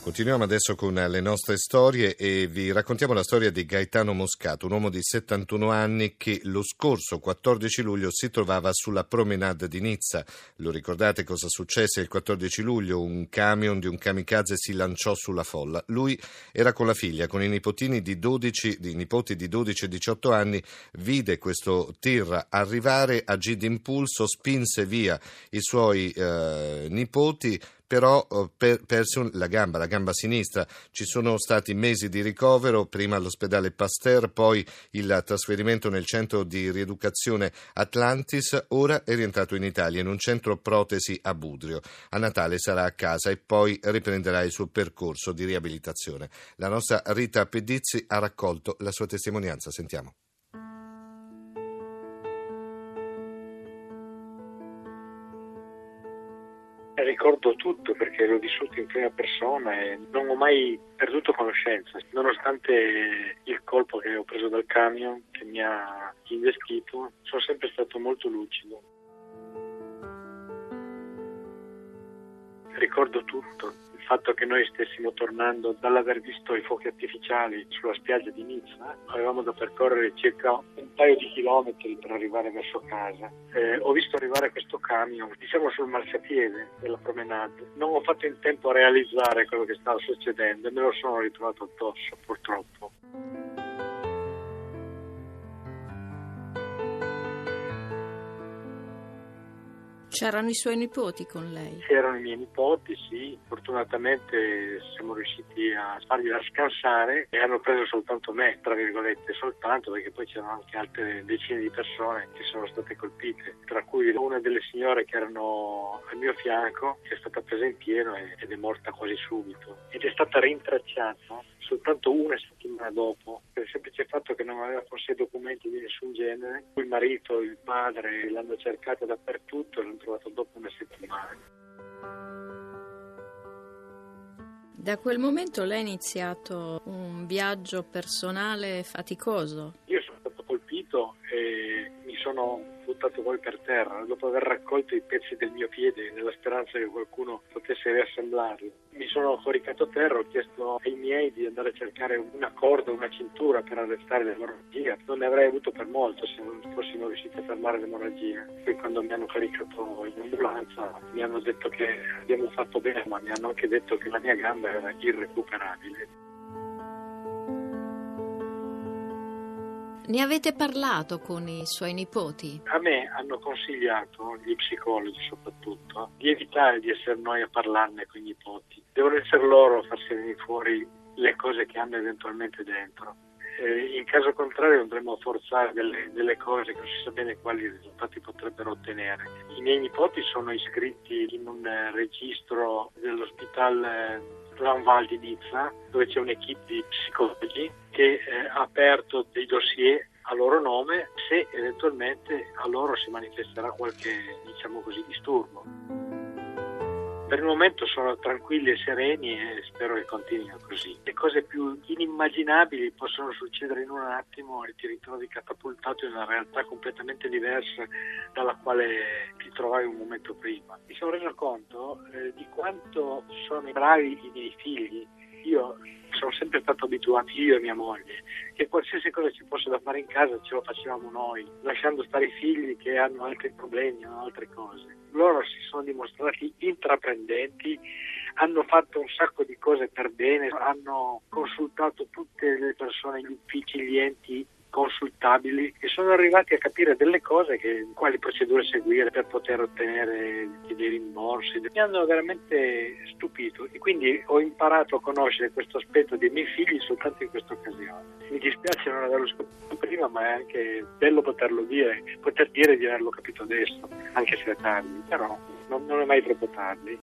Continuiamo adesso con le nostre storie e vi raccontiamo la storia di Gaetano Moscato, un uomo di 71 anni che lo scorso 14 luglio si trovava sulla promenade di Nizza. Lo ricordate cosa successe il 14 luglio? Un camion di un kamikaze si lanciò sulla folla. Lui era con la figlia, con i nipotini di 12, di nipoti di 12 e 18 anni, vide questo tir arrivare, agì d'impulso, spinse via i suoi eh, nipoti però eh, per, perso la gamba, la gamba sinistra. Ci sono stati mesi di ricovero, prima all'ospedale Pasteur, poi il trasferimento nel centro di rieducazione Atlantis, ora è rientrato in Italia in un centro protesi a Budrio. A Natale sarà a casa e poi riprenderà il suo percorso di riabilitazione. La nostra Rita Pedizzi ha raccolto la sua testimonianza, sentiamo. Ricordo tutto perché l'ho vissuto in prima persona e non ho mai perduto conoscenza, nonostante il colpo che ho preso dal camion che mi ha investito, sono sempre stato molto lucido. Ricordo tutto, fatto che noi stessimo tornando dall'aver visto i fuochi artificiali sulla spiaggia di Nizza, avevamo da percorrere circa un paio di chilometri per arrivare verso casa. Eh, ho visto arrivare questo camion, diciamo sul marciapiede della promenade. Non ho fatto in tempo a realizzare quello che stava succedendo e me lo sono ritrovato addosso, purtroppo. C'erano i suoi nipoti con lei? C'erano i miei nipoti, sì. Fortunatamente siamo riusciti a fargliela scansare e hanno preso soltanto me, tra virgolette, soltanto perché poi c'erano anche altre decine di persone che sono state colpite, tra cui una delle signore che erano al mio fianco, che è stata presa in pieno ed è morta quasi subito. Ed è stata rintracciata soltanto una settimana dopo, per il semplice fatto che non aveva sé documenti di nessun genere. Il marito, il padre l'hanno cercata dappertutto l'hanno trovato dopo una settimana. Da quel momento lei ha iniziato un viaggio personale faticoso. Io sono stato colpito e mi sono buttato poi per terra dopo aver raccolto i pezzi del mio piede nella speranza che qualcuno potesse riassemblarli. Mi sono coricato a terra, ho chiesto ai miei di andare a cercare una corda, una cintura per arrestare l'emorragia. Non ne avrei avuto per molto se non fossimo riusciti a fermare l'emorragia. Poi quando mi hanno caricato in ambulanza mi hanno detto che abbiamo fatto bene, ma mi hanno anche detto che la mia gamba era irrecuperabile. Ne avete parlato con i suoi nipoti? A me hanno consigliato, gli psicologi soprattutto, di evitare di essere noi a parlarne con i nipoti. Devono essere loro a farsi venire fuori le cose che hanno eventualmente dentro. Eh, in caso contrario andremo a forzare delle, delle, cose che non si sa bene quali risultati potrebbero ottenere. I miei nipoti sono iscritti in un eh, registro dell'ospedale Lanval di Nizza, dove c'è un'equipe di psicologi che eh, ha aperto dei dossier a loro nome se eventualmente a loro si manifesterà qualche, diciamo così, disturbo. Per il momento sono tranquilli e sereni e spero che continuino così. Le cose più inimmaginabili possono succedere in un attimo e ti ritrovi catapultato in una realtà completamente diversa dalla quale ti trovavi un momento prima. Mi sono reso conto eh, di quanto sono bravi i miei figli. Io sono sempre stato abituato, io e mia moglie, che qualsiasi cosa ci fosse da fare in casa ce lo facevamo noi, lasciando stare i figli che hanno altri problemi, hanno altre cose. Loro si sono dimostrati intraprendenti, hanno fatto un sacco di cose per bene, hanno consultato tutte le persone, gli uffici, gli enti consultabili e sono arrivati a capire delle cose che, quali procedure seguire per poter ottenere dei rimborsi. Mi hanno veramente stupito e quindi ho imparato a conoscere questo aspetto dei miei figli soltanto in questa occasione. Mi dispiace non averlo scoperto prima, ma è anche bello poterlo dire, poter dire di averlo capito adesso, anche se è tardi, però non, non è mai troppo tardi.